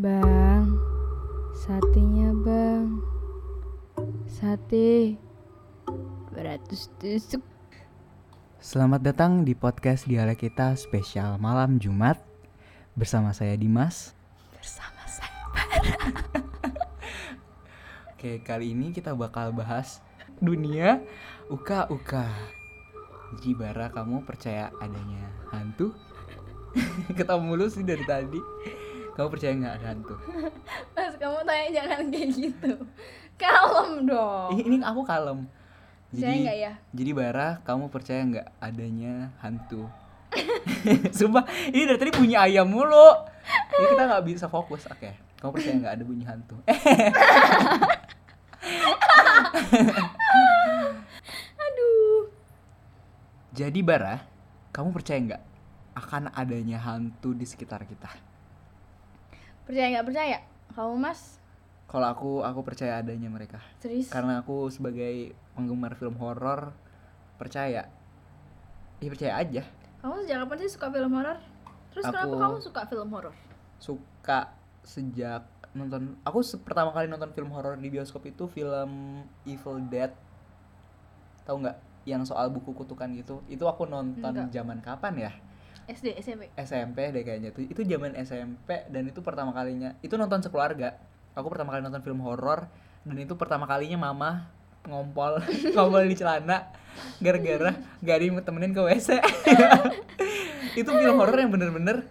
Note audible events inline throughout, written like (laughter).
Bang, satenya bang. Sate beratus tusuk. Selamat datang di podcast Dialek kita spesial malam Jumat bersama saya Dimas. Bersama saya. (laughs) Oke, kali ini kita bakal bahas dunia uka-uka. Jadi Bara, kamu percaya adanya hantu? (laughs) Ketemu mulu sih dari tadi. Kamu percaya nggak ada hantu? (laughs) Mas, kamu tanya jangan kayak gitu. Kalem dong. Ini aku kalem. Percaya Jadi, nggak ya? jadi Bara, kamu percaya nggak adanya hantu? (laughs) Sumpah, ini dari tadi bunyi ayam mulu. Ini kita nggak bisa fokus. Oke, kamu percaya nggak ada bunyi hantu? (laughs) Aduh. Jadi Bara, kamu percaya nggak akan adanya hantu di sekitar kita? Percaya nggak percaya? Kamu mas? Kalau aku, aku percaya adanya mereka. Serius? Karena aku sebagai penggemar film horor percaya. Ya percaya aja. Kamu sejak kapan sih suka film horor? Terus Aku- kenapa kamu suka film horor? Suka sejak nonton. Aku pertama kali nonton film horor di bioskop itu film Evil Dead. Tahu nggak? Yang soal buku kutukan gitu. Itu aku nonton Enggak. zaman kapan ya? SD, SMP. SMP deh kayaknya tuh. Itu zaman SMP dan itu pertama kalinya. Itu nonton sekeluarga. Aku pertama kali nonton film horor dan itu pertama kalinya mama ngompol (laughs) ngompol di celana gara-gara gak ada yang temenin ke WC (laughs) itu film horor yang bener-bener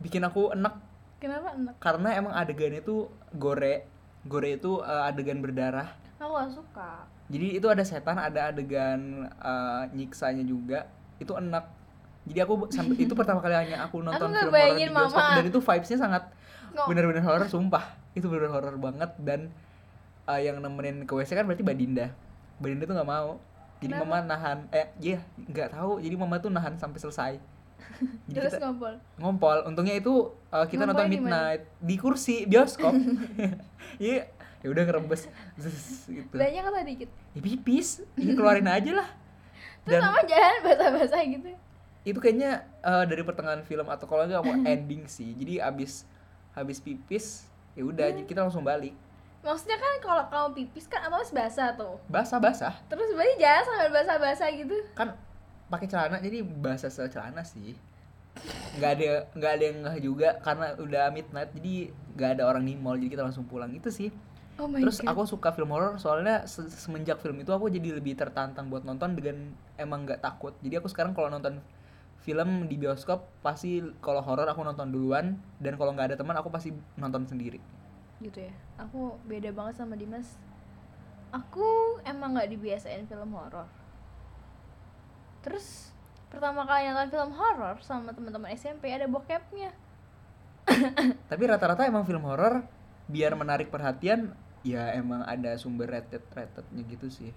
bikin aku enak Kenapa enak? karena emang adegannya tuh gore. Gore itu eh, adegan berdarah. Aku gak suka. jadi itu ada setan ada adegan eh, nyiksanya juga. Itu enak jadi aku sampai itu pertama kali hanya aku nonton nggak film horor di bioskop. Mama. dan itu vibesnya sangat bener-bener horor sumpah. Itu bener-bener horor banget. Dan eh, yang nemenin ke WC kan berarti Mbak Dinda. Mbak Dinda tuh nggak mau. Jadi Kenapa? mama nahan eh iya nggak tahu. Jadi mama tuh nahan sampai selesai. Jadi Terus kita ngompol. ngompol. Untungnya itu eh, kita Ngompolinya nonton midnight di kursi bioskop. (laughs) Iya ya udah ngerebes. Zzz, gitu. Banyak atau dikit? ya pipis ini keluarin aja lah. Terus dan sama jalan basah-basah gitu. Itu kayaknya eh, dari pertengahan film atau kalau nggak mau ending sih jadi abis habis pipis ya udah Hmm. kita langsung balik Maksudnya kan kalau kamu pipis kan otomatis basah tuh. basah basah Terus berarti jalan sambil basah-basah gitu. kan pakai celana jadi basah celana sih nggak ada nggak ada yang ngeh juga karena udah midnight jadi nggak ada orang di mall jadi kita langsung pulang itu sih Oh my terus god. aku suka film horor soalnya se- semenjak film itu aku jadi lebih tertantang buat nonton dengan emang nggak takut jadi aku sekarang kalau nonton film di bioskop pasti kalau horor aku nonton duluan dan kalau nggak ada teman aku pasti nonton sendiri gitu ya. Aku beda banget sama Dimas. Aku emang nggak dibiasain film horor. Terus pertama kali nonton film horor sama teman-teman SMP ada bokepnya. (coughs) tapi rata-rata emang film horor biar menarik perhatian ya emang ada sumber rated ratednya gitu sih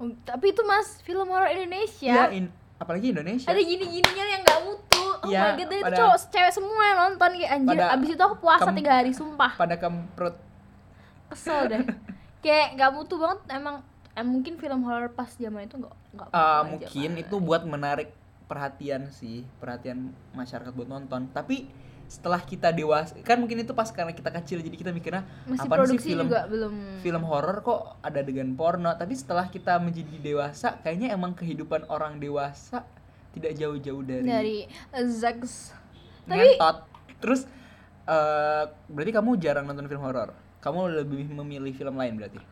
Oh, tapi itu mas film horor ya Indonesia. in- apalagi Indonesia ada gini-gininya yang nggak mutu. Oh Iya, my god, itu cowok cewek semua yang nonton kayak anjir. pada Abis itu aku puasa kem- tiga hari sumpah. pada kemprut Kesel deh. (laughs) kayak nggak mutu banget emang eh, mungkin film horor pas zaman itu nggak nggak aja, mungkin Pak. itu buat menarik perhatian sih perhatian masyarakat buat nonton tapi setelah kita dewasa kan mungkin itu pas karena kita kecil jadi kita mikirnya masih apaan sih film juga belum. film horor kok ada adegan porno? Tapi setelah kita menjadi dewasa kayaknya emang kehidupan orang dewasa tidak jauh-jauh dari, dari Zax tapi terus eh berarti kamu jarang nonton film horor? Kamu lebih memilih film lain berarti?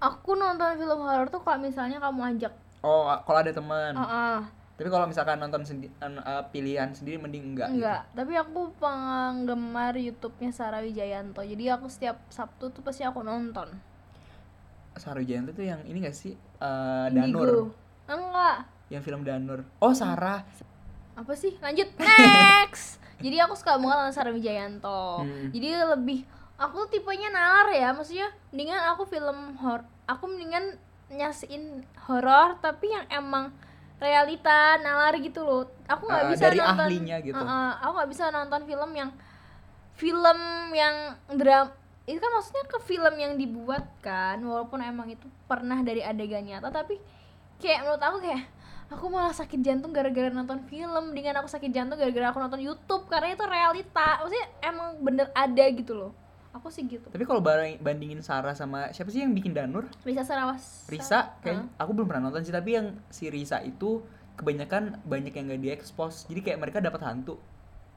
Aku nonton film horor tuh kalau misalnya kamu ajak. Oh kalau ada teman. Ah, ah. Tapi kalau misalkan nonton sendi- eh, pilihan sendiri mending enggak gitu. enggak tapi aku penggemar YouTube-nya Sarah Wijayanto jadi aku setiap Sabtu tuh pasti aku nonton. Sarah Wijayanto tuh yang ini gak sih? Indigo. Danur. Enggak. Yang film Danur. Oh Sarah. Apa sih? Lanjut next. (laughs) Jadi aku suka banget sama Sarah Wijayanto Hmm. jadi lebih aku tipenya nalar ya. Maksudnya mendingan aku film hor aku mendingan nyasiin horor tapi yang emang realita nalar gitu loh. Aku nggak Ah, bisa dari nonton ahlinya gitu. Ah, ah, aku nggak bisa nonton film yang film yang dram itu kan maksudnya ke film yang dibuat kan walaupun emang itu pernah dari adegan nyata tapi kayak menurut aku kayak aku malah sakit jantung gara-gara nonton film. Dengan aku sakit jantung gara-gara aku nonton YouTube karena itu realita. Maksudnya emang bener ada gitu loh aku sih gitu Tapi kalau bareng- bandingin Sarah sama siapa sih yang bikin Danur? Risa Sarawas Risa, kayak Heeh. aku belum pernah nonton sih, tapi yang si Risa itu kebanyakan banyak yang gak diekspos. Jadi kayak mereka dapat hantu.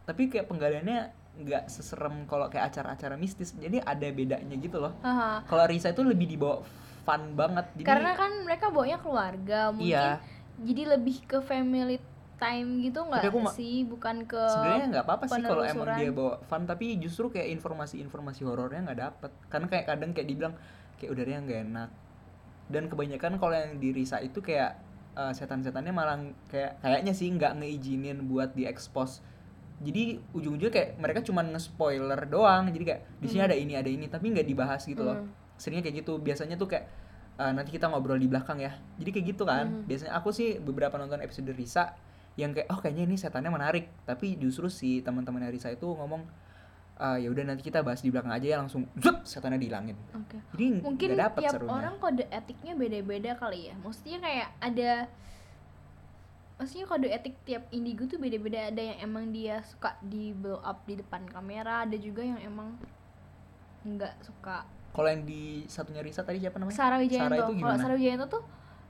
Tapi kayak penggaliannya nggak seserem kalau kayak acara-acara mistis. Jadi ada bedanya gitu loh. Kalau Risa itu lebih dibawa fun banget. Jadi karena kan mereka bawanya keluarga mungkin Iya. jadi lebih ke family time gitu nggak sih? Bukan ke sebenarnya nggak apa-apa sih kalau emang dia bawa fun tapi justru kayak informasi-informasi horornya nggak dapet. Karena kayak kadang kayak dibilang kayak udaranya nggak enak. Dan kebanyakan kalau yang di Risa itu kayak eh, setan-setannya malah kayak kayaknya sih nggak ngeizinin buat diekspos jadi ujung-ujungnya kayak mereka cuma nge-spoiler doang. Jadi kayak di sini ada ini ada ini tapi nggak dibahas gitu loh. Hmm. seringnya kayak gitu. Biasanya tuh kayak eh, nanti kita ngobrol di belakang ya. Jadi kayak gitu kan. Hmm. biasanya aku sih beberapa nonton episode Risa yang kayak oh kayaknya ini setannya menarik. Tapi justru si teman-teman Risa itu ngomong "Ah, ya udah nanti kita bahas di belakang aja ya langsung zup setannya dihilangin. Oke. jadi mungkin nggak dapet tiap serunya. orang kode etiknya beda-beda kali ya. Maksudnya kayak ada maksudnya kode etik tiap indigo tuh beda-beda. Ada yang emang dia suka di blow up di depan kamera ada juga yang emang nggak suka. Kalau yang di satunya Risa tadi siapa namanya? Sarah Wijayanto Sarah itu kalau gimana? Sarah Wijayanto tuh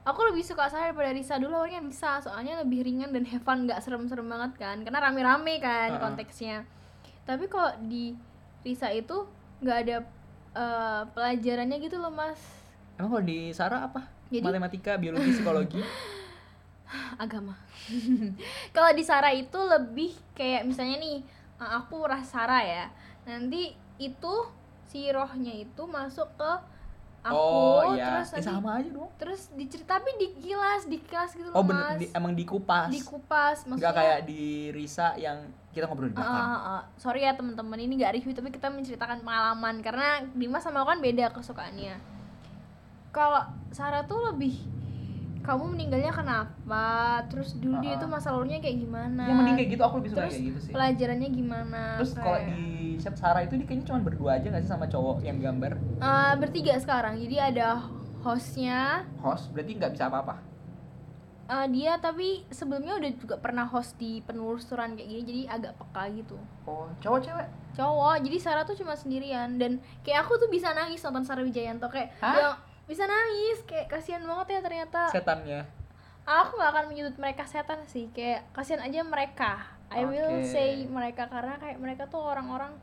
aku lebih suka Sarah daripada Risa dulu awalnya Risa soalnya lebih ringan dan have fun nggak serem-serem banget kan. Karena rame-rame kan Ha-ha. konteksnya. Tapi kalau di Risa itu nggak ada eh, pelajarannya gitu loh mas. Emang kalau di Sarah apa? Jadi- matematika biologi psikologi? (laughs) Agama. (laughs) Kalau di Sarah itu lebih kayak misalnya nih aku ras Sarah ya. Nanti itu si rohnya itu masuk ke aku oh iya. terus nanti sama aja dong. Terus dicerita tapi dikilas dikilas gitu loh oh bener mas. di- emang dikupas. Dikupas nggak maksudnya kayak di Risa yang kita ngobrol di Ah, belakang. ah, ah. sorry ya teman-teman ini nggak review tapi kita menceritakan pengalaman. Karena Dimas sama aku kan beda kesukaannya. Kalau Sarah tuh lebih kamu meninggalnya kenapa? Terus dulu dia Ah, ah. tuh masa lalunya kayak gimana? Yang mending kayak gitu aku lebih suka terus kayak gitu sih. pelajarannya gimana? Terus kalau kayak- di siapa Sarah itu dia kayaknya cuma berdua aja gak sih sama cowok yang gambar? Eh, bertiga sekarang. Jadi ada hostnya. Host? Berarti nggak bisa apa-apa? Eh, dia tapi sebelumnya udah juga pernah host di penelusuran kayak gini jadi agak peka gitu. Oh cowok cewek? Cowok. Jadi Sarah tuh cuma sendirian. Dan kayak aku tuh bisa nangis nonton Sarah Wijayanto. Kayak Hah? Bisa nangis kayak kasihan banget ya ternyata. Setannya. Aku nggak akan menyudut mereka setan sih kayak kasihan aja mereka. I will say mereka karena kayak mereka tuh orang-orang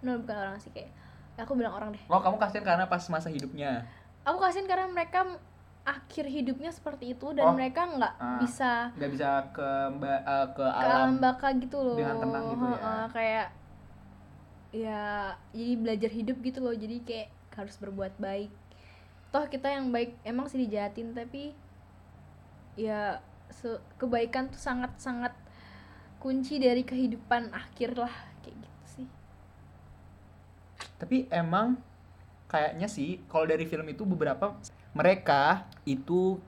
no bukan orang sih kayak aku bilang orang deh. Oh kamu kasihan karena pas masa hidupnya? Aku kasihan karena mereka akhir hidupnya seperti itu dan Oh. mereka nggak Ah. bisa nggak bisa ke mba- eh, ke ke alam baka gitu loh. dengan tenang gitu ya. Heeh, kayak ya jadi belajar hidup gitu loh. Jadi kayak harus berbuat baik toh kita yang baik emang sih dijahatin tapi ya kebaikan tuh sangat sangat kunci dari kehidupan akhir lah kayak gitu sih. Tapi emang kayaknya sih kalau dari film itu beberapa mereka itu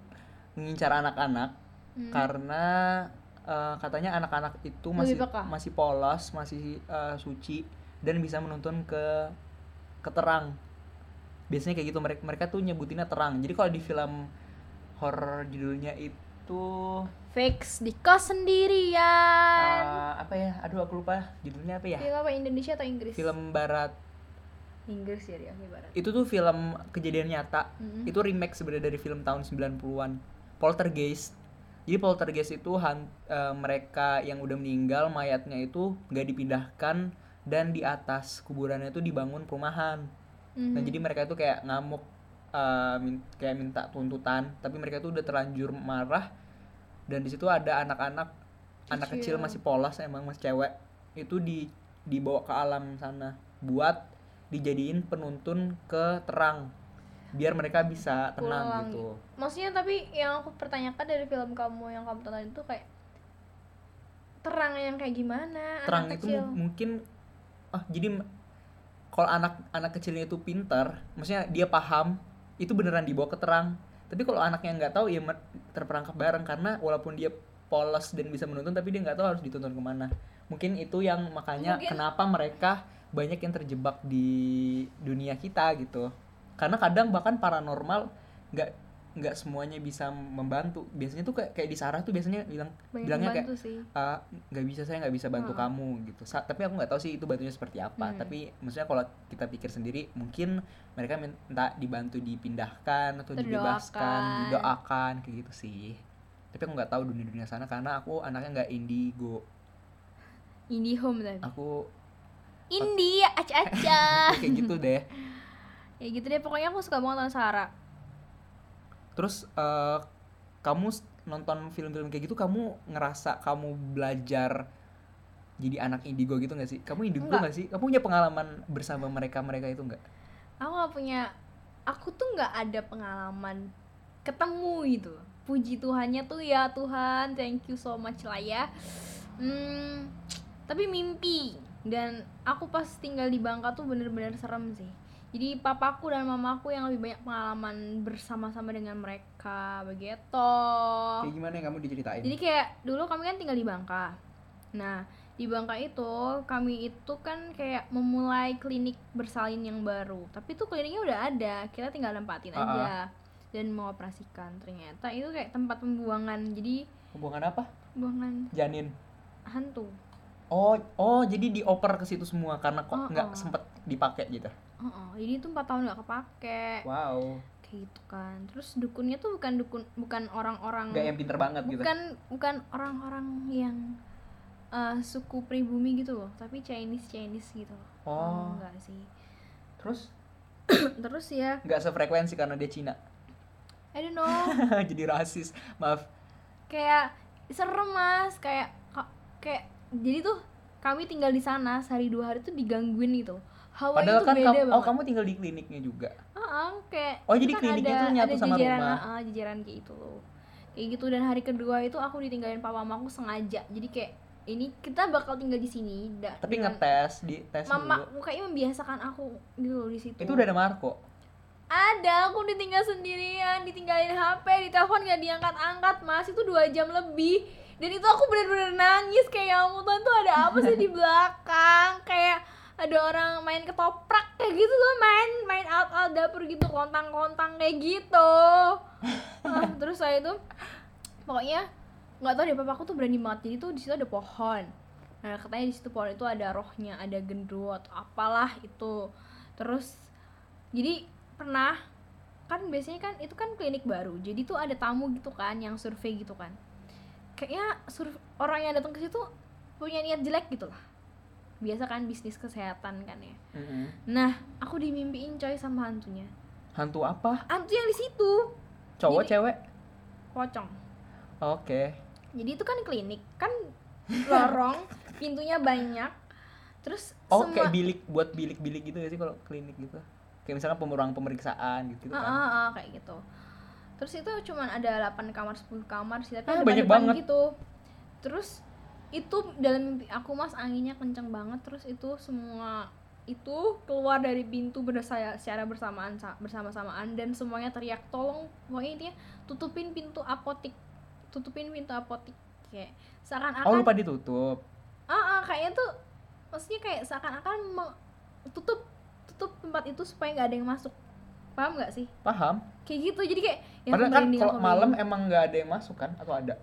mengincar anak-anak Hmm. karena eh, katanya anak-anak itu masih masih polos masih eh, suci dan bisa menuntun ke ke terang biasanya kayak gitu mereka mereka tuh nyebutinnya terang. Jadi kalau di film horror judulnya itu fix di kos sendirian. eh, apa ya? Aduh aku lupa judulnya apa ya? Film apa Indonesia atau Inggris? Film barat. Inggris ya dia barat. Itu tuh film kejadian nyata. Mm-mm. itu remake sebenarnya dari film tahun 90-an Poltergeist. Jadi Poltergeist itu han- eh, mereka yang udah meninggal mayatnya itu nggak dipindahkan dan di atas kuburannya itu dibangun perumahan Mhm. nah jadi mereka itu kayak ngamuk eh, min- kayak minta tuntutan tapi mereka itu udah terlanjur marah. Dan di situ ada anak-anak anak kecil. masih polos emang masih cewek itu di dibawa ke alam sana buat dijadiin penuntun ke terang biar mereka bisa Pulang. tenang gitu. Maksudnya tapi yang aku pertanyakan dari film kamu yang kamu tonton itu kayak terang yang kayak gimana terang anak itu kecil? mu- mungkin ah jadi kalau anak anak kecilnya itu pintar maksudnya dia paham itu beneran dibawa ke terang. Tapi kalau anaknya nggak tahu ya terperangkap bareng. Karena walaupun dia polos dan bisa menuntun tapi dia nggak tahu harus dituntun ke mana. Mungkin itu yang makanya Mungkin- kenapa mereka banyak yang terjebak di dunia kita gitu. Karena kadang bahkan paranormal nggak nggak semuanya bisa membantu. Biasanya tuh kayak kayak di Sarah tuh biasanya bilang banyak bilangnya kayak "Ah, nggak bisa saya nggak bisa bantu Heeh. kamu gitu. Sa- tapi aku nggak tahu sih itu bantunya seperti apa. Hmm. tapi maksudnya kalau kita pikir sendiri mungkin mereka minta dibantu dipindahkan atau Atau dibebaskan didoakan. kayak gitu sih. Tapi aku nggak tahu dunia dunia sana karena aku anaknya nggak indigo. Indie home tapi aku indie aca-aca (laughs) kayak gitu deh. Ya gitu deh pokoknya aku suka banget sama Sarah terus eh, kamu nonton film-film kayak gitu kamu ngerasa kamu belajar jadi anak indigo gitu gak sih? Kamu indigo Enggak. gak sih? Kamu punya pengalaman bersama mereka mereka itu nggak? Aku gak punya aku tuh nggak ada pengalaman ketemu gitu. Puji Tuhannya tuh ya Tuhan thank you so much lah ya. Hmm, tapi mimpi. Dan aku pas tinggal di Bangka tuh bener-bener serem sih jadi papaku dan mamaku yang lebih banyak pengalaman bersama-sama dengan mereka begitu kayak gimana yang kamu diceritain jadi kayak dulu kami kan tinggal di Bangka. Nah, di Bangka itu kami itu kan kayak memulai klinik bersalin yang baru. Tapi tuh kliniknya udah ada, kita tinggal nempatin Ah, aja dan mengoperasikan. Ternyata itu kayak tempat pembuangan. Jadi hubungan apa pembuangan janin hantu. oh oh jadi dioper ke situ semua karena kok Oh, nggak oh. sempet dipakai gitu Heeh, jadi itu empat tahun nggak kepake. Wow. Kayak gitu kan. Terus dukunnya tuh bukan dukun bukan orang-orang nggak yang pinter banget gitu? Bukan bukan orang-orang yang eh, suku pribumi gitu loh, tapi Chinese Chinese gitu loh. oh. Enggak sih. terus? (clears throat) Terus ya, nggak sefrekuensi karena dia Cina? I don't know, (laughs) jadi rasis. Maaf. Kayak serem mas, kayak ka- kayak jadi tuh kami tinggal di sana sehari dua hari tuh digangguin gitu. Hawa padahal itu kan beda kamu banget. oh kamu tinggal di kliniknya juga Heeh, kayak Oh, jadi kan kliniknya ada, tuh nyatu ada sama jajaran, rumah. heeh, jajaran kayak itu loh. Kayak gitu dan hari kedua itu aku ditinggalin papa mamaku sengaja. Jadi kayak ini kita bakal tinggal di sini da- tapi ngetes di tes mama dulu kayaknya membiasakan aku gitu loh di situ. itu udah ada Marco Ada, aku ditinggal sendirian, ditinggalin HP, ditelepon gak diangkat-angkat, mas itu dua jam lebih. Dan itu aku bener-bener nangis kayak ya ampun tuh ada apa sih di (laughs) belakang? Kayak ada orang main ketoprak kayak gitu loh main main out out dapur gitu kontang-kontang kayak gitu. (laughs) Ah, terus saya itu pokoknya nggak tahu deh papaku tuh berani banget jadi tuh di situ ada pohon. Nah katanya di situ pohon itu ada rohnya, ada gendruwo atau apalah itu. Terus jadi pernah kan biasanya kan itu kan klinik baru jadi tuh ada tamu gitu kan yang survei gitu kan kayaknya sur orang yang datang ke situ punya niat jelek gitu lah biasa kan bisnis kesehatan kan ya. Mm-mm. nah aku dimimpiin coy sama hantunya. Hantu apa? Hantu yang di situ. Cowok Jadi- cewek? Pocong. Oke. Jadi itu kan klinik kan lorong (laughs) pintunya banyak. Terus oh semua kayak bilik buat bilik-bilik gitu ya sih kalau klinik gitu? Kayak misalnya pemerang pemeriksaan gitu, kan? ah, ah, kayak gitu. Terus itu cuman ada 8 kamar, 10 kamar sih, tapi Ah, ada banyak banget. gitu. Terus itu dalam mimpi aku Mas anginnya kenceng banget terus itu semua itu keluar dari pintu berdasar secara bersamaan sa- bersama-samaan dan semuanya teriak tolong pokoknya intinya tutupin pintu apotik tutupin pintu apotik kayak oh seakan-akan lupa ditutup? Ah, ah, kayaknya tuh maksudnya kayak seakan-akan tutup tutup tempat itu supaya nggak ada yang masuk. Paham nggak sih? Paham. Kayak gitu jadi kayak ya padahal kan kalau malam emang nggak ada yang masuk kan? Atau ada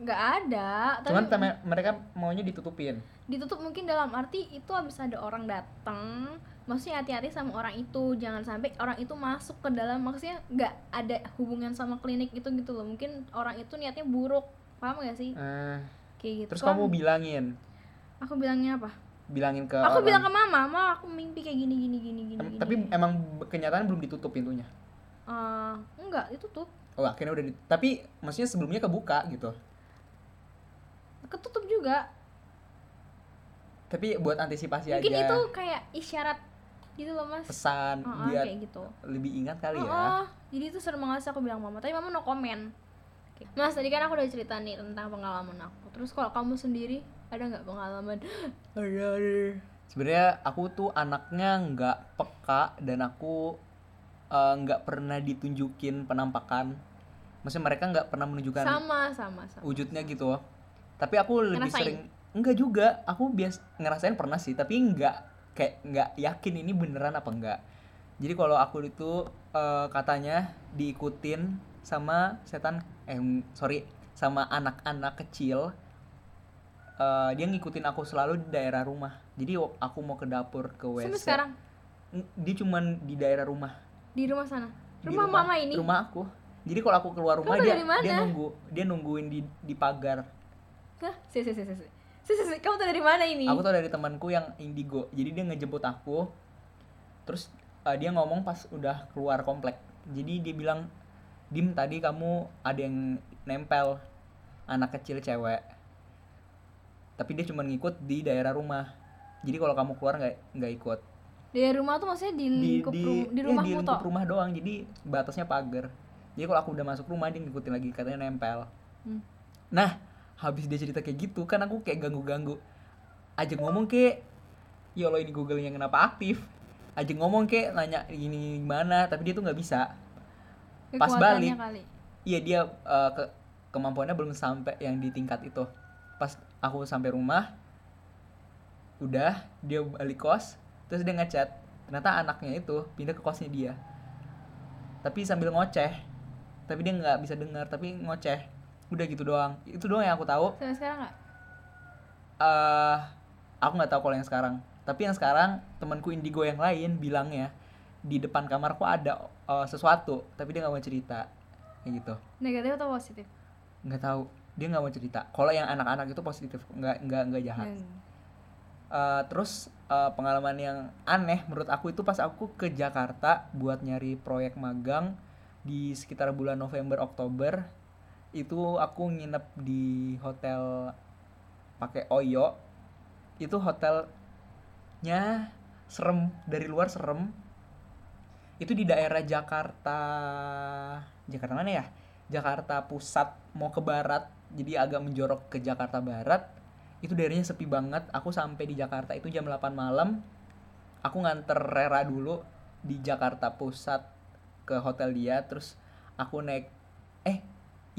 nggak ada tapi cuman teme- mereka maunya ditutupin. Ditutup mungkin dalam arti itu habis ada orang datang maksudnya hati-hati sama orang itu. Jangan sampai orang itu masuk ke dalam maksudnya nggak ada hubungan sama klinik itu gitu loh. Mungkin orang itu niatnya buruk paham gak sih? Eh, kayak gitu terus Kan. kamu bilangin? Aku bilangnya apa? Bilangin ke aku orang. bilang ke mama mama aku mimpi kayak gini gini gini gini, Em- gini. tapi emang kenyataan belum ditutup pintunya? Eh, enggak itu tuh oh akhirnya udah di- tapi maksudnya sebelumnya kebuka gitu ketutup juga. Tapi buat antisipasi mungkin aja. itu kayak isyarat gitu loh mas. Pesan oh, biar kayak gitu. lebih ingat kali oh, ya. Oh, jadi itu serem banget sih aku bilang mama. Tapi mama no komen Oke. mas tadi kan aku udah cerita nih tentang pengalaman aku. Terus kalau kamu sendiri ada nggak pengalaman? (gasps) Ada sebenarnya aku tuh anaknya nggak peka dan aku eh, nggak pernah ditunjukin penampakan. Maksudnya mereka nggak pernah menunjukkan sama sama sama. wujudnya gitu tapi aku lebih Ngerasain? sering enggak juga. Aku bias ngerasain pernah sih tapi nggak kayak nggak yakin ini beneran apa enggak. Jadi kalau aku itu eh, katanya diikutin sama setan eh sorry sama anak-anak kecil Eh, dia ngikutin aku selalu di daerah rumah. Jadi aku mau ke dapur ke WC Sampai sekarang? Ng- dia cuman di daerah rumah. Di rumah sana. Di Rumah, mama ini. rumah aku. Jadi kalau aku keluar rumah Kamu dia dia nunggu dia nungguin di di pagar Hah? Si, si, si, si, si. Si, si, si. Kamu tahu dari mana ini? aku tau dari temanku yang indigo jadi dia ngejemput aku terus uh, dia ngomong pas udah keluar komplek jadi dia bilang dim tadi kamu ada yang nempel anak kecil cewek tapi dia cuma ngikut di daerah rumah jadi kalau kamu keluar nggak nggak ikut Dari rumah tuh maksudnya di di lingkup di, rum- di iya, di toh. lingkup rumah doang jadi batasnya pagar jadi kalau aku udah masuk rumah dia ngikutin lagi katanya nempel Hmm. nah habis dia cerita kayak gitu kan aku kayak ganggu-ganggu. Aja ngomong ke ya Allah ini Google yang kenapa aktif? Aja ngomong ke nanya ini gimana? Tapi dia tuh nggak bisa. Pas balik. kali. iya dia eh, ke kemampuannya belum sampai yang di tingkat itu. Pas aku sampai rumah udah dia balik kos terus dia ngechat. Ternyata anaknya itu pindah ke kosnya dia. Tapi sambil ngoceh. Tapi dia nggak bisa dengar tapi ngoceh udah gitu doang. Itu doang yang aku tahu. Sampai sekarang nggak? eh aku nggak tahu kalau yang sekarang. Tapi yang sekarang temanku indigo yang lain bilangnya di depan kamarku ada eh, sesuatu tapi dia nggak mau cerita. Kayak gitu. Negatif atau positif? nggak tahu. Dia nggak mau cerita. Kalau yang anak-anak itu positif nggak nggak nggak jahat. Hmm. Eh, terus eh, pengalaman yang aneh menurut aku itu pas aku ke Jakarta buat nyari proyek magang di sekitar bulan November Oktober itu aku nginep di hotel pakai Oyo. Itu hotelnya serem dari luar serem. Itu di daerah Jakarta Jakarta mana ya? Jakarta Pusat mau ke barat. Jadi agak menjorok ke Jakarta Barat. Itu daerahnya sepi banget. Aku sampai di Jakarta itu jam 8 malam. Aku nganter Rera dulu di Jakarta Pusat ke hotel dia. Terus aku naik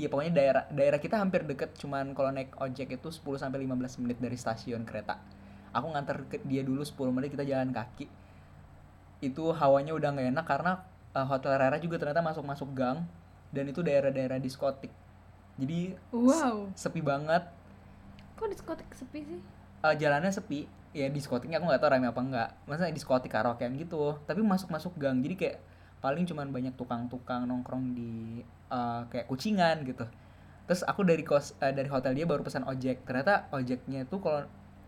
iya pokoknya daerah daerah kita hampir deket cuman kalau naik ojek itu 10 sampai 15 menit dari stasiun kereta. Aku nganter ke dia dulu 10 menit kita jalan kaki. Itu hawanya udah nggak enak karena eh, hotel Rera juga ternyata masuk-masuk gang dan itu daerah-daerah diskotik. Jadi Wow. sepi banget. Kok diskotik sepi sih? Eh, jalannya sepi. Ya diskotiknya aku nggak tahu rame apa enggak masa diskotik karaokean gitu. Tapi masuk masuk gang jadi kayak paling cuman banyak tukang-tukang nongkrong di eh, kayak kucingan gitu terus aku dari kos eh, dari hotel dia baru pesan ojek ternyata ojeknya tuh kalau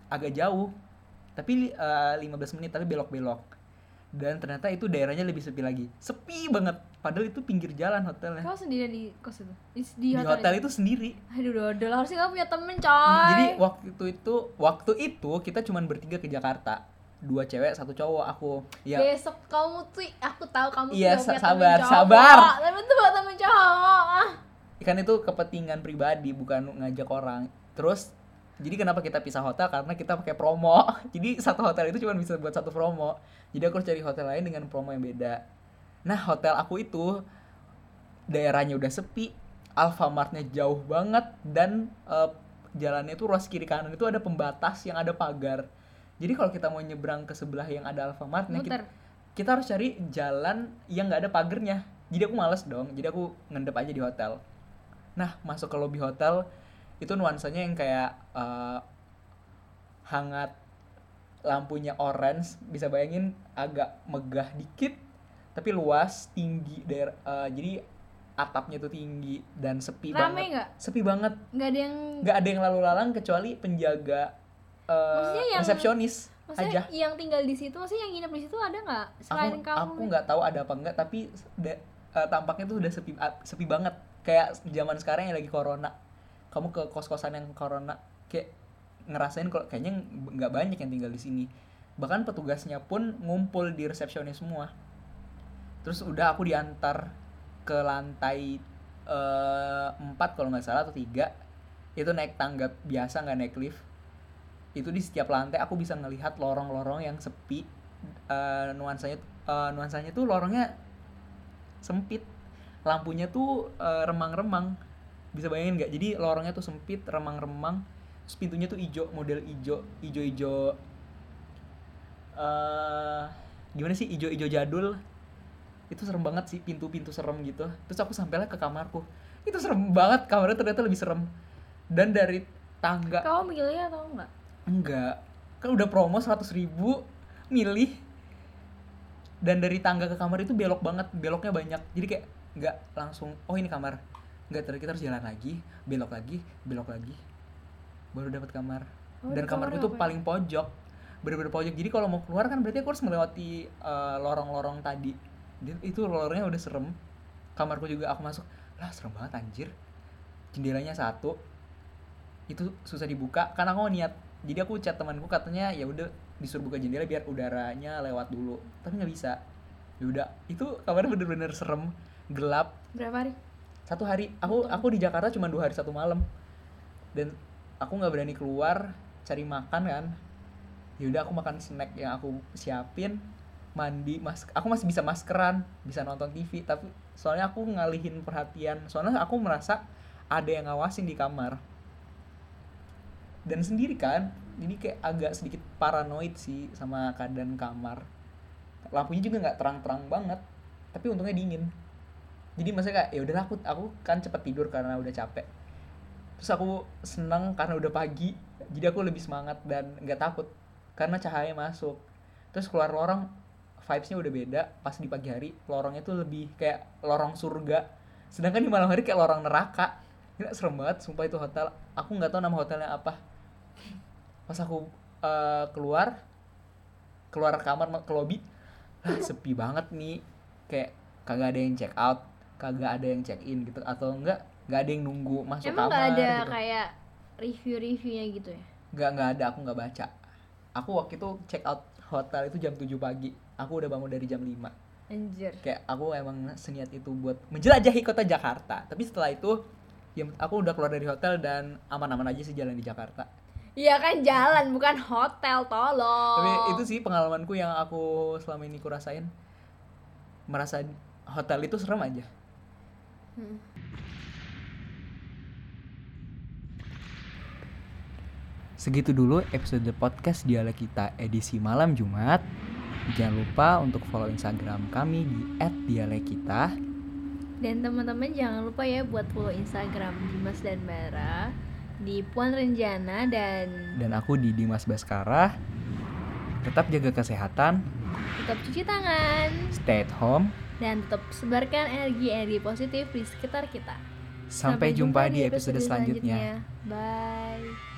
agak jauh tapi eh, 15 menit tapi belok-belok dan ternyata itu daerahnya lebih sepi lagi sepi banget padahal itu pinggir jalan hotelnya Kau sendirian di kos itu? Di, di di hotel, hotel itu? itu sendiri Aduh, dodol. Harusnya kamu punya temen, coy. Jadi waktu itu itu waktu itu kita cuman bertiga ke Jakarta. Dua cewek, satu cowok aku. Ya Besok kamu tuh, aku tahu kamu tuh Iya, punya sabar, temen cowok. sabar. Tapi tuh buat temen cowok. Ah. kan itu kepentingan pribadi bukan ngajak orang. Terus jadi kenapa kita pisah hotel karena kita pakai promo. (laughs) Jadi satu hotel itu cuma bisa buat satu promo. Jadi aku harus cari hotel lain dengan promo yang beda. Nah, hotel aku itu daerahnya udah sepi, Alfamartnya jauh banget dan eh, jalannya itu ruas kiri kanan itu ada pembatas yang ada pagar. Jadi kalau kita mau nyebrang ke sebelah yang ada Alfamart, nah kita, kita harus cari jalan yang nggak ada pagernya. Jadi aku males dong. Jadi aku ngendep aja di hotel. Nah, masuk ke lobby hotel itu nuansanya yang kayak eh, hangat lampunya orange bisa bayangin agak megah dikit tapi luas tinggi daerah eh, jadi atapnya tuh tinggi dan sepi Rame banget nggak? sepi banget Nggak ada yang... nggak ada yang lalu lalang kecuali penjaga eh, Maksudnya yang- resepsionis Maksudnya aja. yang tinggal di situ, maksudnya yang nginep di situ ada nggak? Selain aku kamu. aku nggak tahu ada apa enggak tapi da- eh, tampaknya tuh udah sepi a- sepi banget. Kayak zaman sekarang yang lagi corona. Kamu ke kos kosan yang corona kayak ngerasain kalau kayaknya nggak banyak yang tinggal di sini. Bahkan petugasnya pun ngumpul di resepsionis semua. Terus udah aku diantar ke lantai eh, empat kalau nggak salah atau tiga. Itu naik tangga biasa nggak naik lift itu di setiap lantai aku bisa ngelihat lorong-lorong yang sepi. Eh, nuansanya eh, nuansanya tuh lorongnya sempit. Lampunya tuh eh, remang-remang. Bisa bayangin nggak? Jadi lorongnya tuh sempit remang-remang. Terus pintunya tuh ijo model ijo ijo-ijo eh gimana sih? Ijo-ijo jadul. Itu serem banget sih pintu-pintu serem gitu. Terus aku sampailah ke kamarku. Itu serem banget kamarnya ternyata lebih serem. Dan dari tangga Kau milih atau enggak? Enggak. Kan udah promo 100 ribu milih. Dan dari tangga ke kamar itu belok banget beloknya banyak. Jadi kayak nggak langsung oh ini kamar. Nggak terus kita harus jalan lagi belok lagi belok lagi. Baru dapat kamar. Oh, dan kamarku kamarnya itu apa ya? paling pojok. Bener-bener pojok. Jadi kalau mau keluar kan berarti aku harus melewati eh, lorong-lorong tadi. Dan itu lorongnya udah serem. Kamarku juga aku masuk lah serem banget anjir. Jendelanya satu. Itu susah dibuka. Karena aku niat jadi aku chat temanku katanya ya udah disuruh buka jendela biar udaranya lewat dulu. Tapi nggak bisa. Ya udah itu kamarnya bener-bener serem gelap. Berapa hari? satu hari. Aku aku di Jakarta cuma dua hari satu malam. Dan aku nggak berani keluar cari makan kan. Ya udah aku makan snack yang aku siapin mandi mas aku masih bisa maskeran bisa nonton TV tapi soalnya aku ngalihin perhatian. Soalnya aku merasa ada yang ngawasin di kamar dan sendiri kan jadi kayak agak sedikit paranoid sih sama keadaan kamar. Lampunya juga nggak terang-terang banget tapi untungnya dingin. Jadi maksudnya kayak ya udahlah aku aku kan cepet tidur karena udah capek. Terus aku senang karena udah pagi jadi aku lebih semangat dan nggak takut karena cahaya masuk. Terus keluar lorong vibesnya udah beda pas di pagi hari. Lorongnya tuh lebih kayak lorong surga. Sedangkan di malam hari kayak lorong neraka. Gila, serem banget sumpah itu hotel. Aku nggak tahu nama hotelnya apa pas aku eh, keluar keluar kamar ma- ke lobby lah sepi banget nih kayak kagak ada yang check out kagak ada yang check in gitu atau enggak nggak ada yang nunggu masuk Emang kamar nggak ada gitu. kayak review-reviewnya gitu ya? nggak nggak ada aku nggak baca aku waktu itu check out hotel itu jam 7 pagi aku udah bangun dari jam 5 Anjir. kayak aku emang seniat itu buat menjelajahi kota Jakarta tapi setelah itu ya aku udah keluar dari hotel dan aman-aman aja sih jalan di Jakarta Iya kan jalan bukan hotel tolong. tapi itu sih pengalamanku yang aku selama ini kurasain merasa hotel itu serem aja Hmm. Segitu dulu episode podcast dialek kita edisi malam Jumat. Jangan lupa untuk follow Instagram kami di @dialekita. Dan teman-teman jangan lupa ya buat follow Instagram Dimas dan Bara di Puan Renjana dan Dan aku di Dimas Baskara. Tetap jaga kesehatan, tetap cuci tangan stay at home. dan tetap sebarkan energi-energi positif di sekitar kita. Sampai, jumpa di episode selanjutnya. Bye.